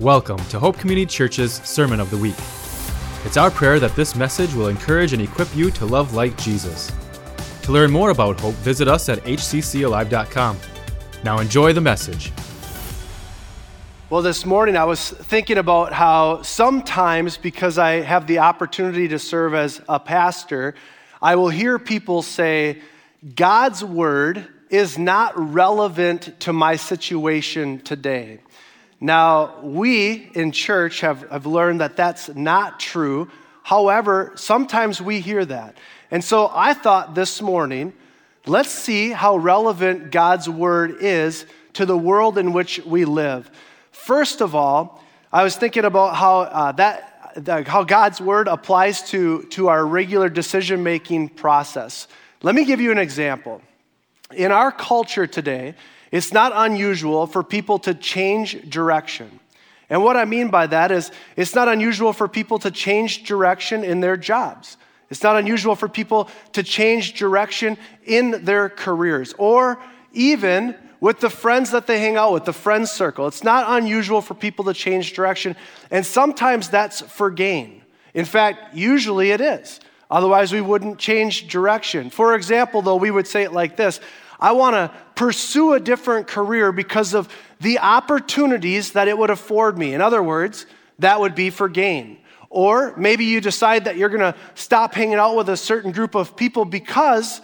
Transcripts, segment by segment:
Welcome to Hope Community Church's Sermon of the Week. It's our prayer that this message will encourage and equip you to love like Jesus. To learn more about Hope, visit us at hccalive.com. Now enjoy the message. Well, this morning I was thinking about how sometimes, because I have the opportunity to serve as a pastor, I will hear people say, God's word is not relevant to my situation today. Now, we in church have, have learned that that's not true. However, sometimes we hear that. And so I thought this morning, let's see how relevant God's word is to the world in which we live. First of all, I was thinking about how uh, that how God's word applies to, to our regular decision making process. Let me give you an example. In our culture today, it's not unusual for people to change direction. And what I mean by that is, it's not unusual for people to change direction in their jobs. It's not unusual for people to change direction in their careers or even with the friends that they hang out with, the friends circle. It's not unusual for people to change direction, and sometimes that's for gain. In fact, usually it is. Otherwise, we wouldn't change direction. For example, though, we would say it like this I want to pursue a different career because of the opportunities that it would afford me. In other words, that would be for gain. Or maybe you decide that you're going to stop hanging out with a certain group of people because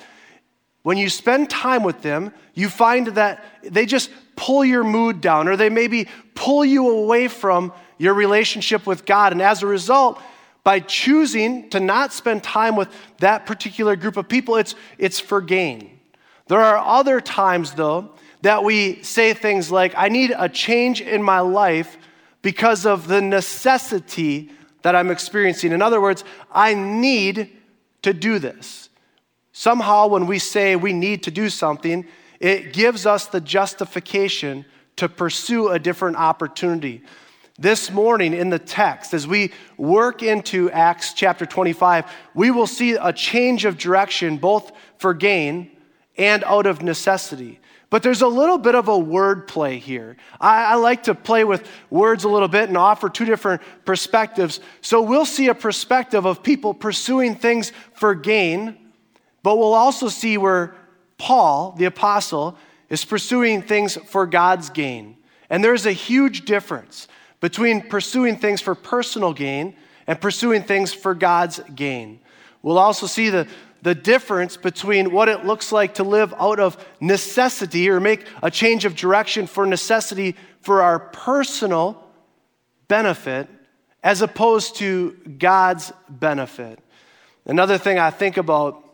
when you spend time with them, you find that they just pull your mood down or they maybe pull you away from your relationship with God. And as a result, by choosing to not spend time with that particular group of people, it's, it's for gain. There are other times, though, that we say things like, I need a change in my life because of the necessity that I'm experiencing. In other words, I need to do this. Somehow, when we say we need to do something, it gives us the justification to pursue a different opportunity. This morning in the text, as we work into Acts chapter 25, we will see a change of direction both for gain and out of necessity. But there's a little bit of a word play here. I, I, like to play with words a little bit and offer two different perspectives. So we'll see a perspective of people pursuing things for gain, but we'll also see where Paul, the apostle, is pursuing things for God's gain. And there's a huge difference between pursuing things for personal gain and pursuing things for God's gain. We'll also see the, the difference between what it looks like to live out of necessity or make a change of direction for necessity for our personal benefit as opposed to God's benefit. Another thing I think about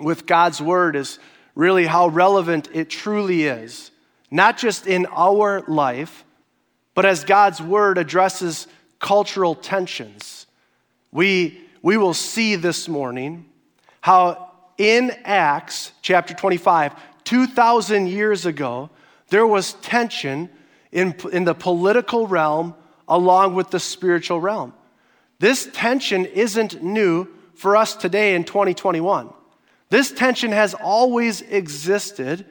with God's word is really how relevant it truly is, not just in our life, but as God's word addresses cultural tensions. We, we will see this morning how in Acts chapter 25, 2,000 years ago, there was tension in, in the political realm along with the spiritual realm. This tension isn't new for us today in 2021. This tension has always existed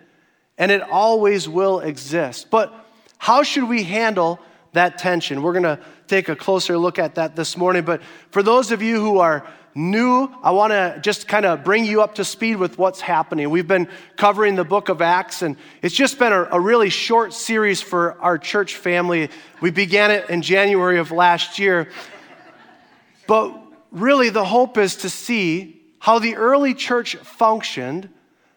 and it always will exist. But how should we handle that tension? We're going to take a closer look at that this morning. But for those of you who are new, I want to just kind of bring you up to speed with what's happening. We've been covering the book of Acts, and it's just been a, a, really short series for our church family. We began it in January of last year. But really, the hope is to see how the early church functioned,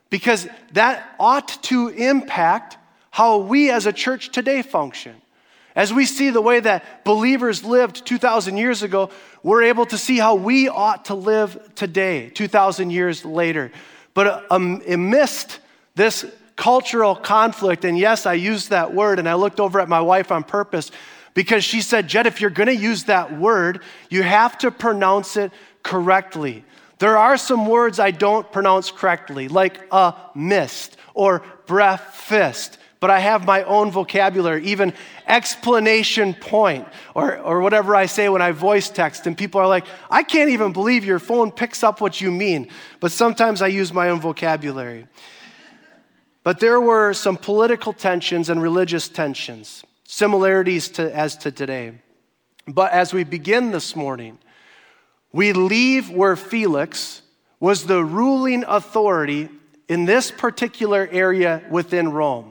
because that ought to impact how we as a church today function. As we see the way that believers lived 2,000 years ago, we're able to see how we ought to live today, 2,000 years later. But um, amidst this cultural conflict, and yes, I used that word, and I looked over at my wife on purpose because she said, Jed, if you're going to use that word, you have to pronounce it correctly. There are some words I don't pronounce correctly, like a mist or breakfast but I have my own vocabulary, even explanation point, or, or whatever I say when I voice text. And people are like, I can't even believe your phone picks up what you mean. But sometimes I use my own vocabulary. But there were some political tensions and religious tensions. similarities to, as to today. But as we begin this morning, we leave where Felix was the ruling authority in this particular area within Rome.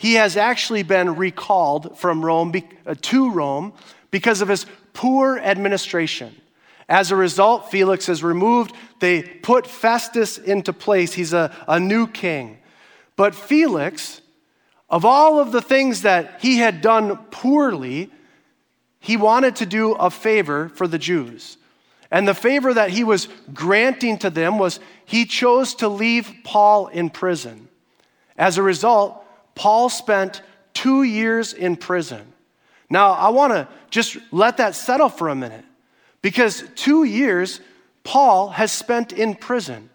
He has actually been recalled from Rome uh, to Rome because of his poor administration. As a result, Felix is removed. They put Festus into place. He's a, a new king. But Felix, of all of the things that he had done poorly, he wanted to do a favor for the Jews. And the favor that he was granting to them was he chose to leave Paul in prison. As a result, Paul spent two years in prison. Now, I want to just let that settle for a minute because two years Paul has spent in prison.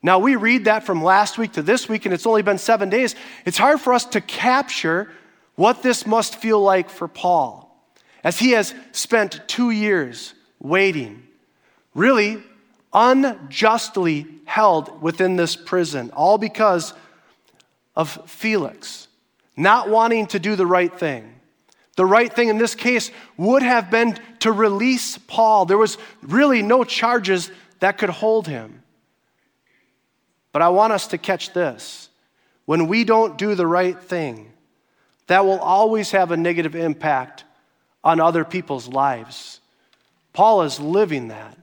Now, we read that from last week to this week, and it's only been seven days. It's hard for us to capture what this must feel like for Paul as he has spent two years waiting, really unjustly held within this prison, all because of Felix not wanting to do the right thing. The right thing in this case would have been to release Paul. There was really no charges that could hold him. But I want us to catch this. When we don't do the right thing, that will always have a negative impact on other people's lives. Paul is living that.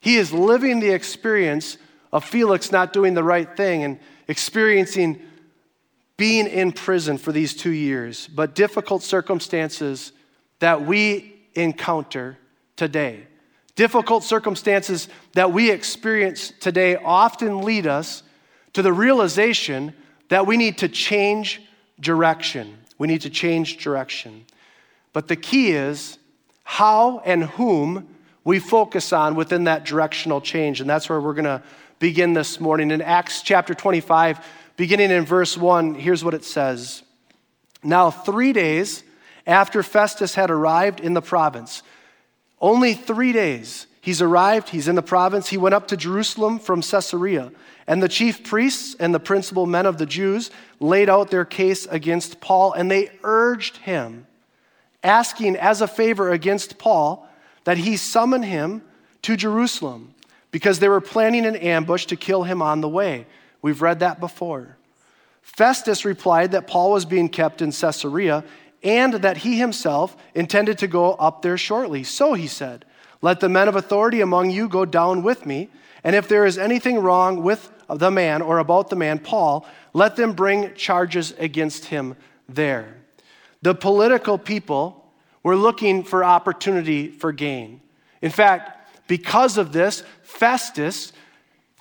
He is living the experience of Felix not doing the right thing and experiencing being in prison for these two years, but difficult circumstances that we encounter today. Difficult circumstances that we experience today often lead us to the realization that we need to change direction. We need to change direction. But the key is how and whom we focus on within that directional change. And that's where we're going to begin this morning. In Acts chapter 25, beginning in verse 1, here's what it says Now, three days after Festus had arrived in the province, only three days, he's arrived, he's in the province, he went up to Jerusalem from Caesarea. And the chief priests and the principal men of the Jews laid out their case against Paul, and they urged him, asking as a favor against Paul that he summon him to Jerusalem, because they were planning an ambush to kill him on the way. We've read that before. Festus replied that Paul was being kept in Caesarea and that he himself intended to go up there shortly. So he said, Let the men of authority among you go down with me, and if there is anything wrong with the man or about the man, Paul, let them bring charges against him there. The political people were looking for opportunity for gain. In fact, because of this, Festus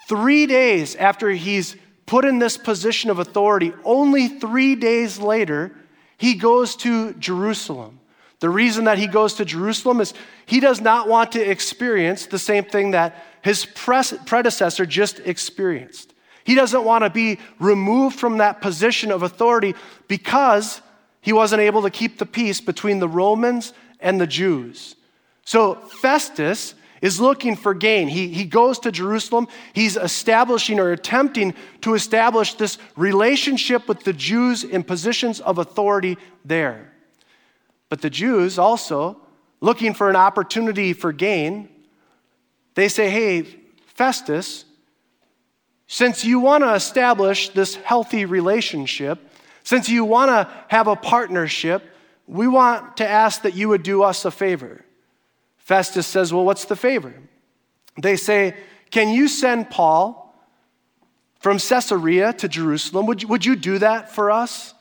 Three days after he's put in this position of authority, only three days later, he goes to Jerusalem. The reason that he goes to Jerusalem is he does not want to experience the same thing that his predecessor just experienced. He doesn't want to be removed from that position of authority because he wasn't able to keep the peace between the Romans and the Jews. So Festus is looking for gain. He, he goes to Jerusalem. He's establishing or attempting to establish this relationship with the Jews in positions of authority there. But the Jews also, looking for an opportunity for gain, they say, hey, Festus, since you want to establish this healthy relationship, since you want to have a partnership, we want to ask that you would do us a favor. Festus says, Well, what's the favor? They say, Can you send Paul from Caesarea to Jerusalem? Would you, would you do that for us?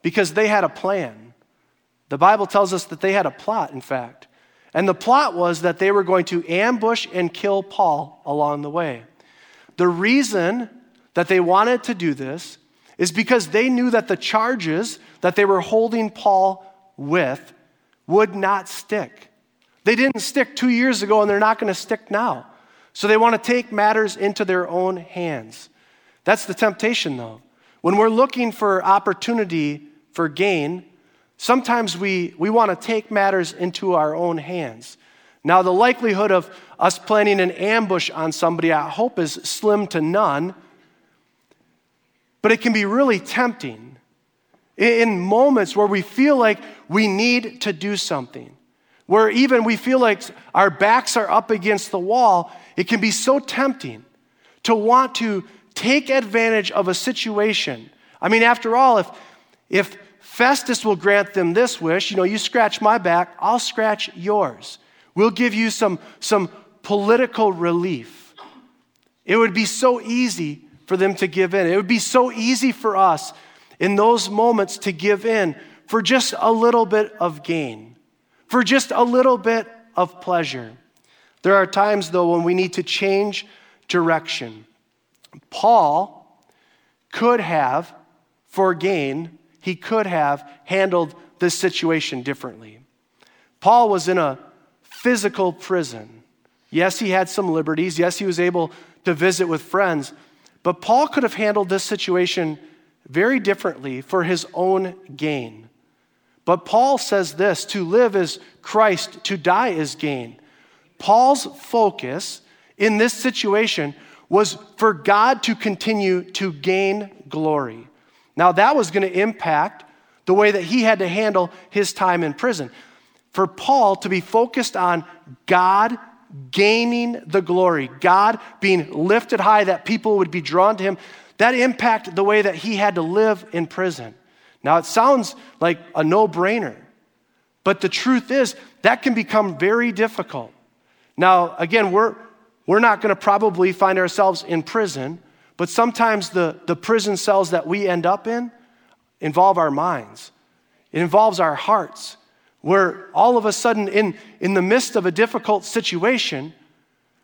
Because they had a plan. The Bible tells us that they had a plot, in fact. And the plot was that they were going to ambush and kill Paul along the way. The reason that they wanted to do this is because they knew that the charges that they were holding Paul with would not stick. They didn't stick two years ago and they're not going to stick now. So they want to take matters into their own hands. That's the temptation, though. When we're looking for opportunity for gain, sometimes we, we want to take matters into our own hands. Now, the likelihood of us planning an ambush on somebody, I hope, is slim to none, but it can be really tempting. in moments where we feel like we need to do something, where even we feel like our backs are up against the wall, it can be so tempting to want to take advantage of a situation. I mean, after all, if, if Festus will grant them this wish, you know, you scratch my back, I'll scratch yours. We'll give you some, some political relief. It would be so easy for them to give in. It would be so easy for us in those moments to give in for just a little bit of gain, for just a little bit of pleasure. There are times, though, when we need to change direction. Paul could have, for gain, he could have handled this situation differently. Paul was in a physical prison. Yes, he had some liberties. Yes, he was able to visit with friends. But Paul could have handled this situation very differently for his own gain. But Paul says this to live is Christ, to die is gain. Paul's focus in this situation was for God to continue to gain glory. Now, that was going to impact the way that he had to handle his time in prison. For Paul to be focused on God gaining the glory, God being lifted high, that people would be drawn to him, that impacted the way that he had to live in prison. Now, it sounds like a no brainer, but the truth is that can become very difficult. Now, again, we're, we're not going to probably find ourselves in prison, but sometimes the, the prison cells that we end up in involve our minds, it involves our hearts, where all of a sudden, in, in the midst of a difficult situation,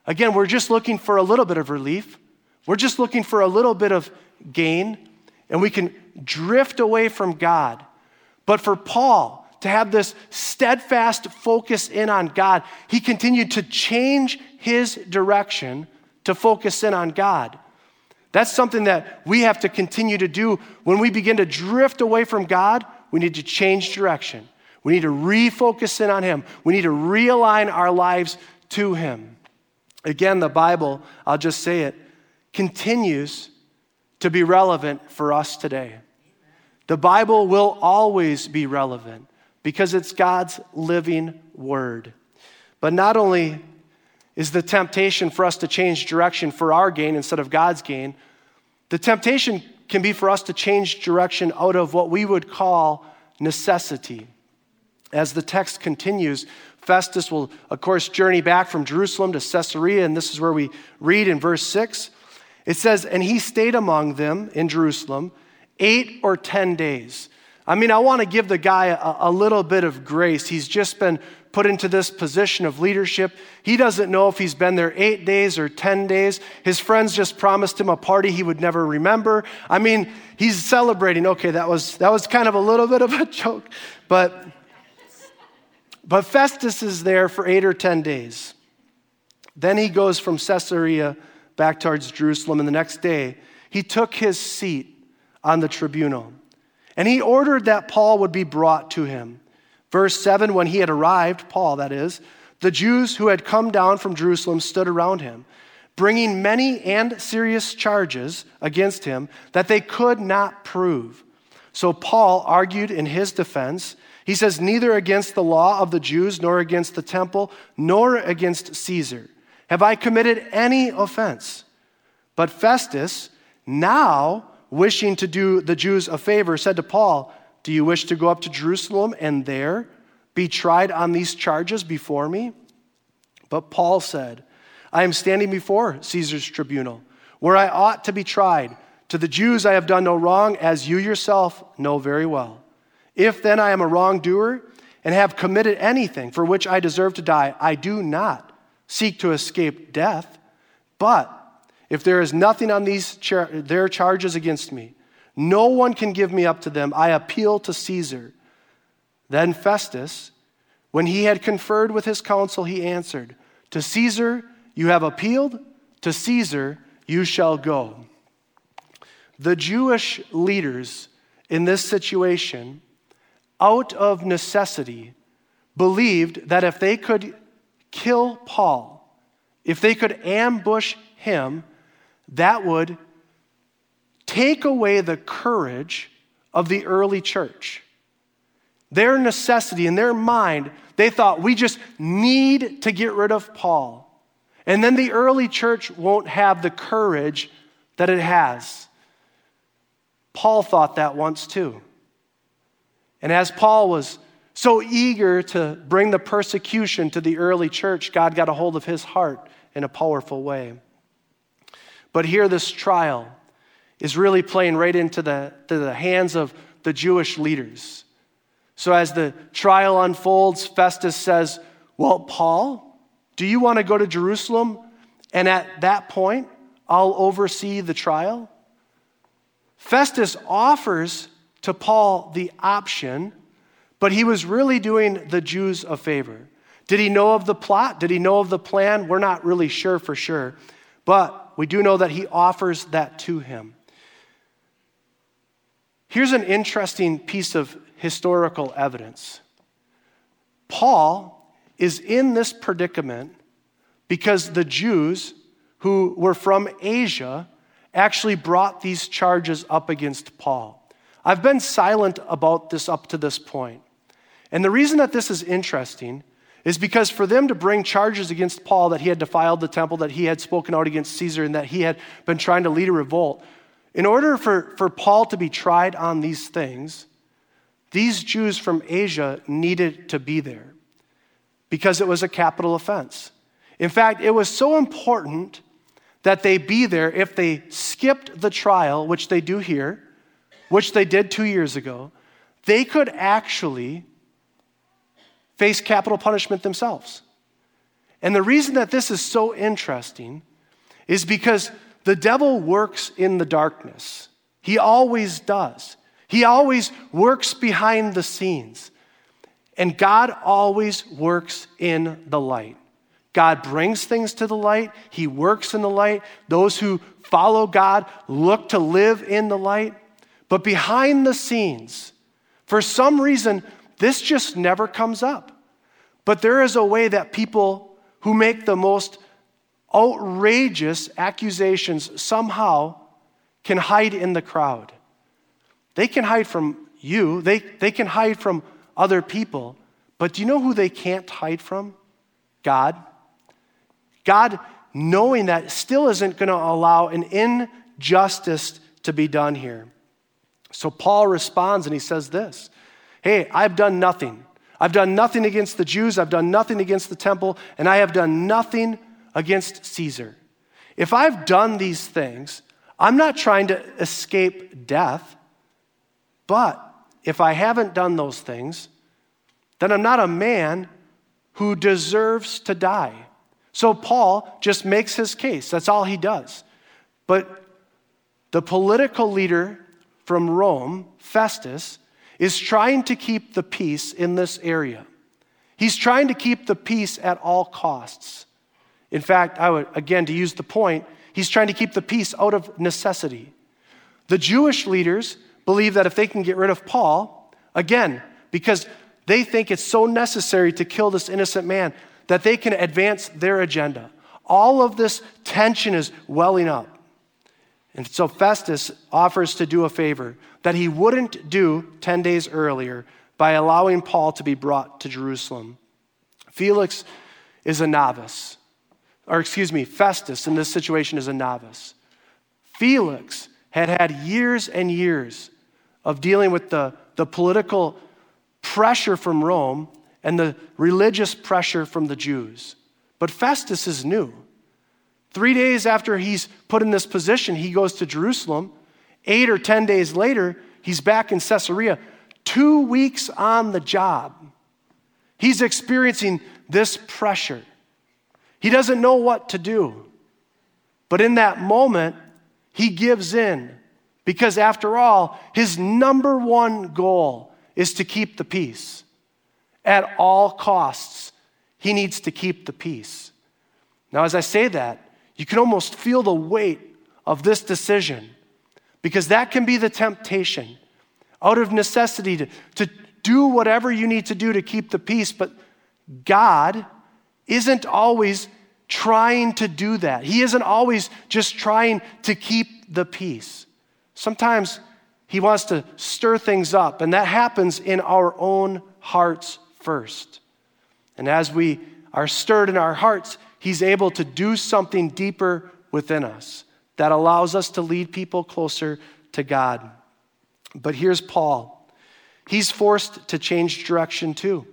again, we're just looking for a little bit of relief. We're just looking for a little bit of gain, and we can drift away from God. But for Paul to have this steadfast focus in on God, he continued to change his direction to focus in on God. That's something that we have to continue to do. When we begin to drift away from God, we need to change direction. We need to refocus in on Him. We need to realign our lives to Him. Again, the Bible, I'll just say it, continues to be relevant for us today. The Bible will always be relevant because it's God's living word. But not only is the temptation for us to change direction for our gain instead of God's gain, the temptation can be for us to change direction out of what we would call necessity. As the text continues, Festus will, of course, journey back from Jerusalem to Caesarea, and this is where we read in verse 6 it says, And he stayed among them in Jerusalem eight or 10 days. I mean, I want to give the guy a, a, little bit of grace. He's just been put into this position of leadership. He doesn't know if he's been there eight days or 10 days. His friends just promised him a party he would never remember. I mean, he's celebrating. Okay, that was, that was kind of a little bit of a joke. But, but Festus is there for eight or 10 days. Then he goes from Caesarea back towards Jerusalem, and the next day he took his seat on the tribunal. And he ordered that Paul would be brought to him. Verse 7 When he had arrived, Paul, that is, the Jews who had come down from Jerusalem stood around him, bringing many and serious charges against him that they could not prove. So Paul argued in his defense. He says, Neither against the law of the Jews, nor against the temple, nor against Caesar have I committed any offense? But Festus, now wishing to do the Jews a favor, said to Paul, Do you wish to go up to Jerusalem and there be tried on these charges before me? But Paul said, I am standing before Caesar's tribunal, where I ought to be tried. To the Jews I have done no wrong, as you yourself know very well. If then I am a wrongdoer and have committed anything for which I deserve to die, I do not seek to escape death. But if there is nothing on these char- their charges against me, no one can give me up to them. I appeal to Caesar. Then Festus, when he had conferred with his council, he answered, To Caesar you have appealed, to Caesar you shall go. The Jewish leaders in this situation, out of necessity, believed that if they could kill Paul, if they could ambush him, that would take away the courage of the early church. Their necessity in their mind, they thought, we just need to get rid of Paul. And then the early church won't have the courage that it has. Paul thought that once too. And as Paul was so eager to bring the persecution to the early church, God got a hold of his heart in a powerful way. But here, this trial is really playing right into the, the hands of the Jewish leaders. So, as the trial unfolds, Festus says, Well, Paul, do you want to go to Jerusalem? And at that point, I'll oversee the trial? Festus offers to Paul the option, but he was really doing the Jews a favor. Did he know of the plot? Did he know of the plan? We're not really sure for sure, but we do know that he offers that to him. Here's an interesting piece of historical evidence Paul is in this predicament because the Jews who were from Asia actually brought these charges up against Paul. I've been silent about this up to this point. And the reason that this is interesting is because for them to bring charges against Paul that he had defiled the temple, that he had spoken out against Caesar, and that he had been trying to lead a revolt, in order for, for Paul to be tried on these things, these Jews from Asia needed to be there because it was a capital offense. In fact, it was so important that they be there if they skipped the trial, which they do here, which they did two years ago, they could actually face capital punishment themselves. And the reason that this is so interesting is because the devil works in the darkness. He always does. He always works behind the scenes. And God always works in the light. God brings things to the light, He works in the light. Those who follow God look to live in the light. But behind the scenes, for some reason, this just never comes up. But there is a way that people who make the most outrageous accusations somehow can hide in the crowd. They can hide from you, they, they can hide from other people. But do you know who they can't hide from? God. God, knowing that, still isn't going to allow an injustice to be done here. So Paul responds and he says this Hey, I've done nothing. I've done nothing against the Jews, I've done nothing against the temple, and I have done nothing against Caesar. If I've done these things, I'm not trying to escape death, but if I haven't done those things, then I'm not a man who deserves to die. So Paul just makes his case. That's all he does. But the political leader from Rome, Festus, is trying to keep the peace in this area. He's trying to keep the peace at all costs. In fact, I would, again, to use the point, he's trying to keep the peace out of necessity. The Jewish leaders believe that if they can get rid of Paul, again, because they think it's so necessary to kill this innocent man, that they can advance their agenda. All of this tension is welling up. And so Festus offers to do a favor that he wouldn't do 10 days earlier by allowing Paul to be brought to Jerusalem. Felix is a novice, or excuse me, Festus in this situation is a novice. Felix had had years and years of dealing with the, the political pressure from Rome and the religious pressure from the Jews. But Festus is new. Three days after he's put in this position, he goes to Jerusalem. Eight or 10 days later, he's back in Caesarea. Two weeks on the job. He's experiencing this pressure. He doesn't know what to do. But in that moment, he gives in because, after all, his number one goal is to keep the peace. At all costs, he needs to keep the peace. Now, as I say that, you can almost feel the weight of this decision because that can be the temptation out of necessity to, to do whatever you need to do to keep the peace. But God isn't always trying to do that, He isn't always just trying to keep the peace. Sometimes He wants to stir things up, and that happens in our own hearts first. And as we are stirred in our hearts, He's able to do something deeper within us that allows us to lead people closer to God. But here's Paul. He's forced to change direction too.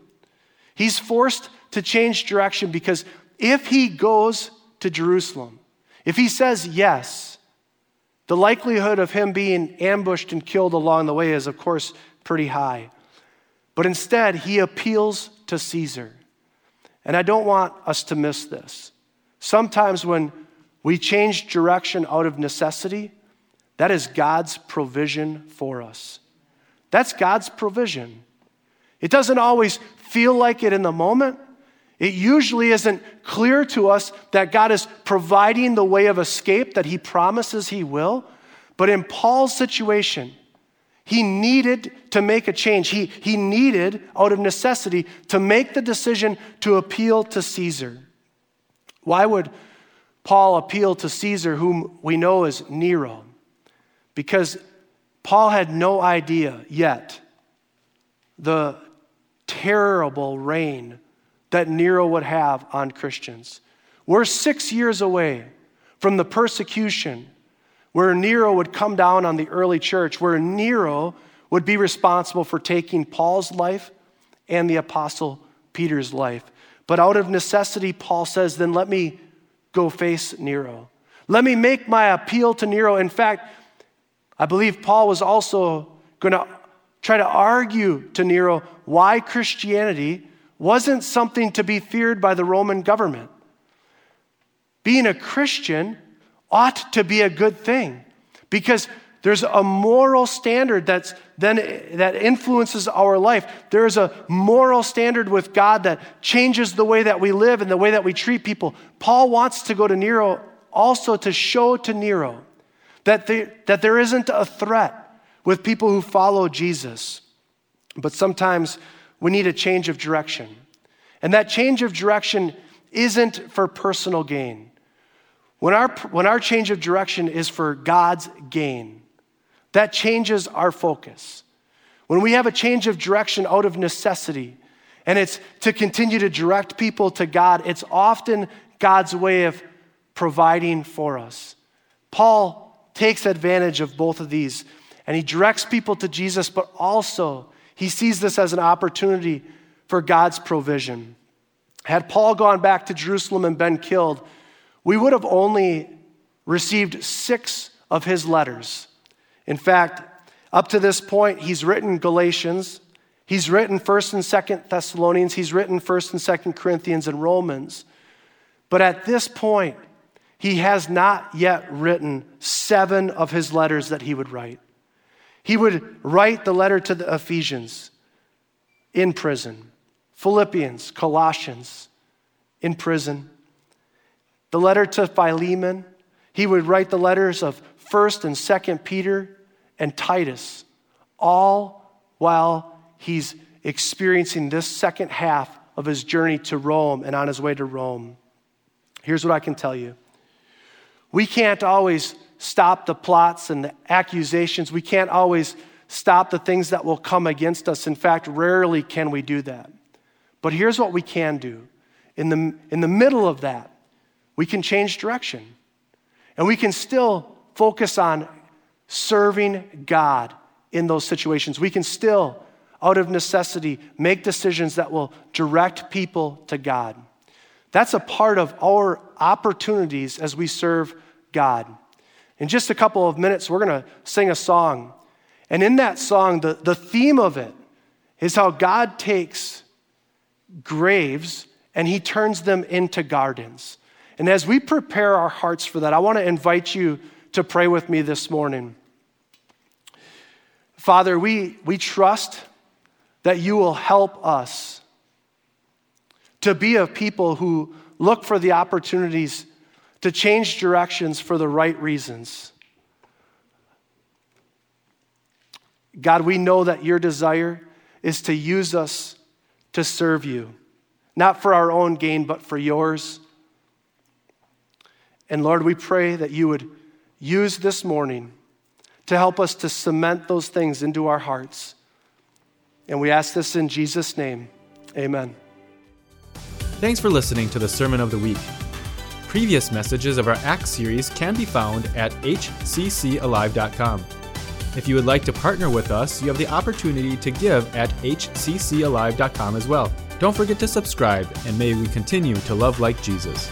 He's forced to change direction because if he goes to Jerusalem, if he says yes, the likelihood of him being ambushed and killed along the way is, of course, pretty high. But instead, he appeals to Caesar. And I don't want us to miss this. Sometimes when we change direction out of necessity, that is God's provision for us. That's God's provision. It doesn't always feel like it in the moment. It usually isn't clear to us that God is providing the way of escape that He promises He will. But in Paul's situation, he needed to make a change. He, he needed, out of necessity, to make the decision to appeal to Caesar. Why would Paul appeal to Caesar, whom we know as Nero? Because Paul had no idea yet the terrible reign that Nero would have on Christians. We're six years away from the persecution where Nero would come down on the early church, where Nero would be responsible for taking Paul's life and the apostle Peter's life. But out of necessity, Paul says, then let me go face Nero. Let me make my appeal to Nero. In fact, I believe Paul was also going to try to argue to Nero why Christianity wasn't something to be feared by the Roman government. Being a Christian ought to be a good thing because there's a moral standard that's then that influences our life. There's a moral standard with God that changes the way that we live and the way that we treat people. Paul wants to go to Nero also to show to Nero that, that there isn't a threat with people who follow Jesus. But sometimes we need a change of direction. And that change of direction isn't for personal gain. When our, when our change of direction is for God's gain, that changes our focus. When we have a change of direction out of necessity, and it's to continue to direct people to God, it's often God's way of providing for us. Paul takes advantage of both of these, and he directs people to Jesus, but also he sees this as an opportunity for God's provision. Had Paul gone back to Jerusalem and been killed, we would have only received six of his letters. In fact, up to this point, he's written Galatians, he's written 1st and 2nd Thessalonians, he's written 1st and 2nd Corinthians and Romans. But at this point, he has not yet written seven of his letters that he would write. He would write the letter to the Ephesians in prison, Philippians, Colossians in prison, the letter to Philemon. He would write the letters of 1st and 2nd Peter and Titus, all while he's experiencing this second half of his journey to Rome and on his way to Rome. Here's what I can tell you we can't always stop the plots and the accusations, we can't always stop the things that will come against us. In fact, rarely can we do that. But here's what we can do in the, in the middle of that we can change direction. And we can still focus on serving God in those situations. We can still, out of necessity, make decisions that will direct people to God. That's a part of our opportunities as we serve God. In just a couple of minutes, we're going to sing a song. And in that song, the, the theme of it is how God takes graves and he turns them into gardens. And as we prepare our hearts for that, I want to invite you to pray with me this morning. Father, we, we trust that you will help us to be a people who look for the opportunities to change directions for the right reasons. God, we know that your desire is to use us to serve you, not for our own gain, but for yours. And Lord, we pray that you would use this morning to help us to cement those things into our hearts. And we ask this in Jesus' name. Amen. Thanks for listening to the Sermon of the Week. Previous messages of our Acts series can be found at hccalive.com. If you would like to partner with us, you have the opportunity to give at hccalive.com as well. Don't forget to subscribe, and may we continue to love like Jesus.